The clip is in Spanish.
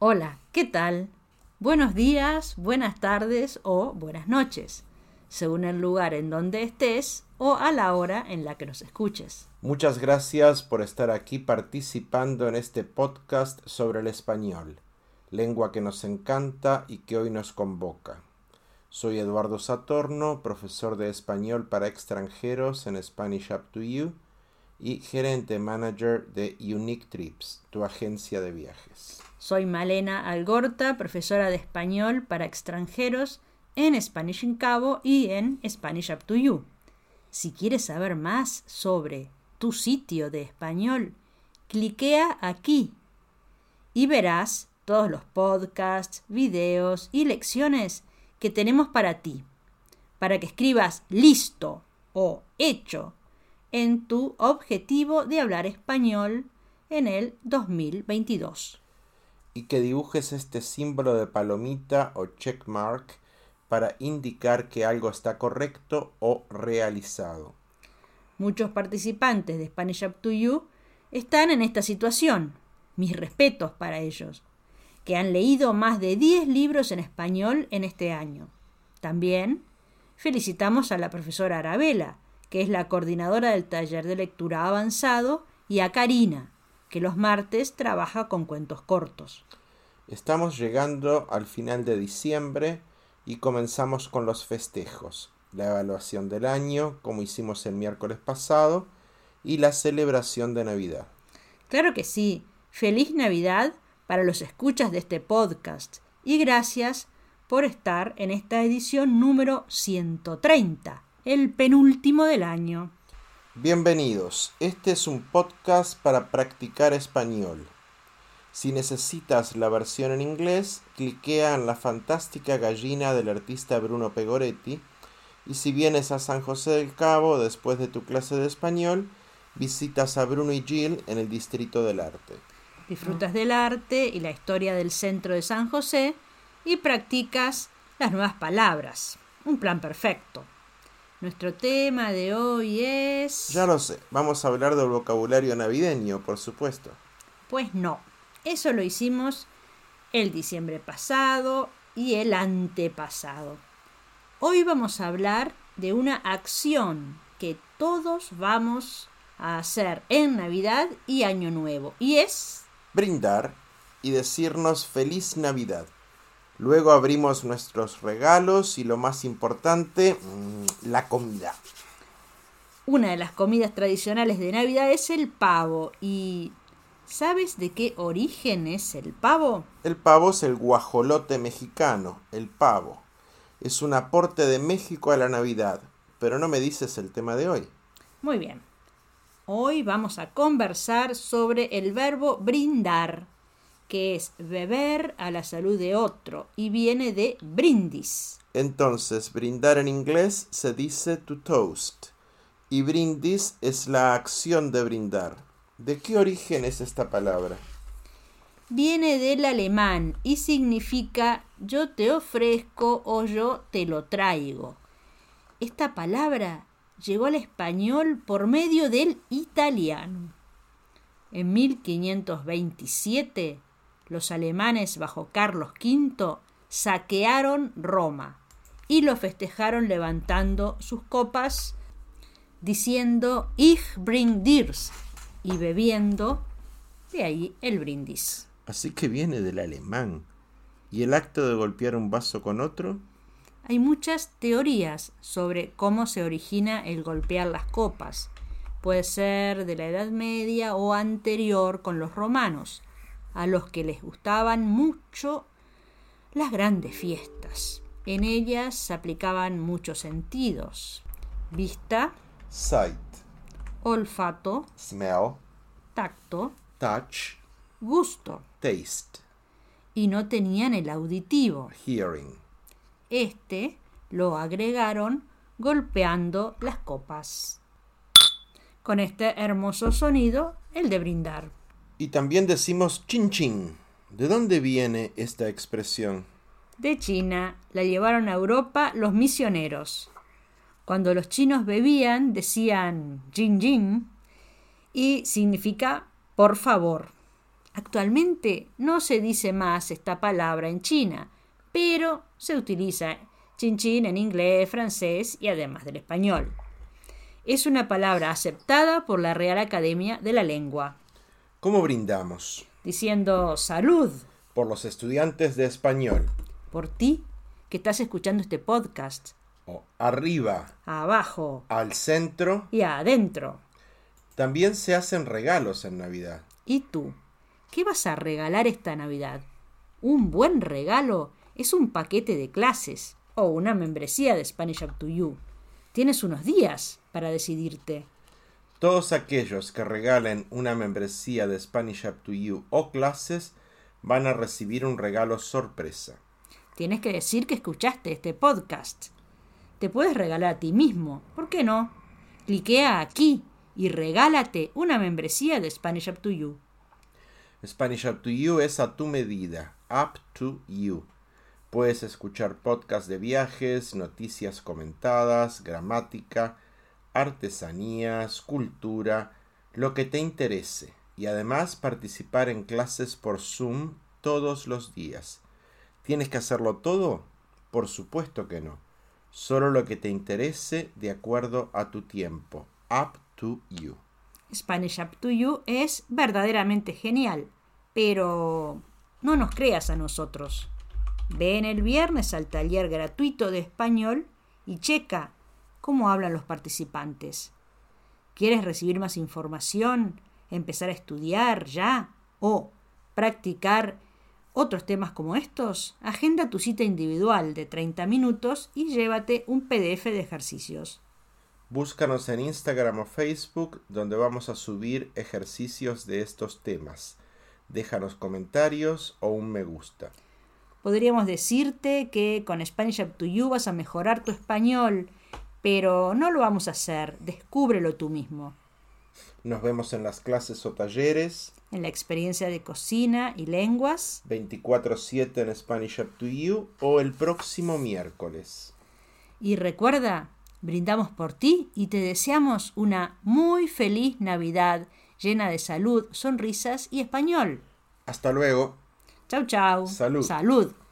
Hola, ¿qué tal? Buenos días, buenas tardes o buenas noches, según el lugar en donde estés o a la hora en la que nos escuches. Muchas gracias por estar aquí participando en este podcast sobre el español, lengua que nos encanta y que hoy nos convoca. Soy Eduardo Satorno, profesor de español para extranjeros en Spanish Up to You y gerente manager de Unique Trips, tu agencia de viajes. Soy Malena Algorta, profesora de español para extranjeros en Spanish in Cabo y en Spanish Up to You. Si quieres saber más sobre tu sitio de español, cliquea aquí y verás todos los podcasts, videos y lecciones que tenemos para ti, para que escribas listo o hecho en tu objetivo de hablar español en el 2022 y que dibujes este símbolo de palomita o checkmark para indicar que algo está correcto o realizado. Muchos participantes de Spanish Up to You están en esta situación. Mis respetos para ellos, que han leído más de 10 libros en español en este año. También felicitamos a la profesora Arabela, que es la coordinadora del taller de lectura avanzado, y a Karina, que los martes trabaja con cuentos cortos. Estamos llegando al final de diciembre y comenzamos con los festejos, la evaluación del año, como hicimos el miércoles pasado, y la celebración de Navidad. Claro que sí. Feliz Navidad para los escuchas de este podcast y gracias por estar en esta edición número 130, el penúltimo del año. Bienvenidos, este es un podcast para practicar español. Si necesitas la versión en inglés, cliquea en la fantástica gallina del artista Bruno Pegoretti y si vienes a San José del Cabo después de tu clase de español, visitas a Bruno y Jill en el Distrito del Arte. Disfrutas del arte y la historia del centro de San José y practicas las nuevas palabras. Un plan perfecto. Nuestro tema de hoy es... Ya lo sé, vamos a hablar del vocabulario navideño, por supuesto. Pues no, eso lo hicimos el diciembre pasado y el antepasado. Hoy vamos a hablar de una acción que todos vamos a hacer en Navidad y Año Nuevo, y es... Brindar y decirnos feliz Navidad. Luego abrimos nuestros regalos y lo más importante, mm, la comida. Una de las comidas tradicionales de Navidad es el pavo. ¿Y sabes de qué origen es el pavo? El pavo es el guajolote mexicano, el pavo. Es un aporte de México a la Navidad. Pero no me dices el tema de hoy. Muy bien. Hoy vamos a conversar sobre el verbo brindar que es beber a la salud de otro y viene de brindis. Entonces, brindar en inglés se dice to toast y brindis es la acción de brindar. ¿De qué origen es esta palabra? Viene del alemán y significa yo te ofrezco o yo te lo traigo. Esta palabra llegó al español por medio del italiano. En 1527 los alemanes bajo Carlos V saquearon Roma y lo festejaron levantando sus copas diciendo Ich bring dirs y bebiendo de ahí el brindis. Así que viene del alemán. ¿Y el acto de golpear un vaso con otro? Hay muchas teorías sobre cómo se origina el golpear las copas. Puede ser de la Edad Media o anterior con los romanos a los que les gustaban mucho las grandes fiestas. En ellas se aplicaban muchos sentidos. Vista, sight, olfato, smell, tacto, touch, gusto, taste. Y no tenían el auditivo, hearing. Este lo agregaron golpeando las copas. Con este hermoso sonido, el de brindar. Y también decimos chin chin. ¿De dónde viene esta expresión? De China. La llevaron a Europa los misioneros. Cuando los chinos bebían decían jin jin y significa por favor. Actualmente no se dice más esta palabra en China, pero se utiliza chin chin en inglés, francés y además del español. Es una palabra aceptada por la Real Academia de la Lengua. ¿Cómo brindamos? Diciendo salud. Por los estudiantes de español. Por ti que estás escuchando este podcast. O arriba. Abajo. Al centro. Y adentro. También se hacen regalos en Navidad. ¿Y tú? ¿Qué vas a regalar esta Navidad? Un buen regalo es un paquete de clases o una membresía de Spanish Up to You. Tienes unos días para decidirte. Todos aquellos que regalen una membresía de Spanish Up to You o clases van a recibir un regalo sorpresa. Tienes que decir que escuchaste este podcast. Te puedes regalar a ti mismo, ¿por qué no? Cliquea aquí y regálate una membresía de Spanish Up to You. Spanish Up to You es a tu medida, Up to You. Puedes escuchar podcasts de viajes, noticias comentadas, gramática, artesanías, cultura, lo que te interese y además participar en clases por Zoom todos los días. ¿Tienes que hacerlo todo? Por supuesto que no. Solo lo que te interese de acuerdo a tu tiempo. Up to you. Spanish Up to You es verdaderamente genial, pero no nos creas a nosotros. Ven el viernes al taller gratuito de español y checa cómo hablan los participantes. ¿Quieres recibir más información, empezar a estudiar ya o practicar otros temas como estos? Agenda tu cita individual de 30 minutos y llévate un PDF de ejercicios. Búscanos en Instagram o Facebook donde vamos a subir ejercicios de estos temas. Déjanos comentarios o un me gusta. Podríamos decirte que con Spanish Up to You vas a mejorar tu español, pero no lo vamos a hacer. Descúbrelo tú mismo. Nos vemos en las clases o talleres. En la experiencia de cocina y lenguas. 24-7 en Spanish Up to You o el próximo miércoles. Y recuerda, brindamos por ti y te deseamos una muy feliz Navidad llena de salud, sonrisas y español. Hasta luego. Chau, chau. Salud. Salud.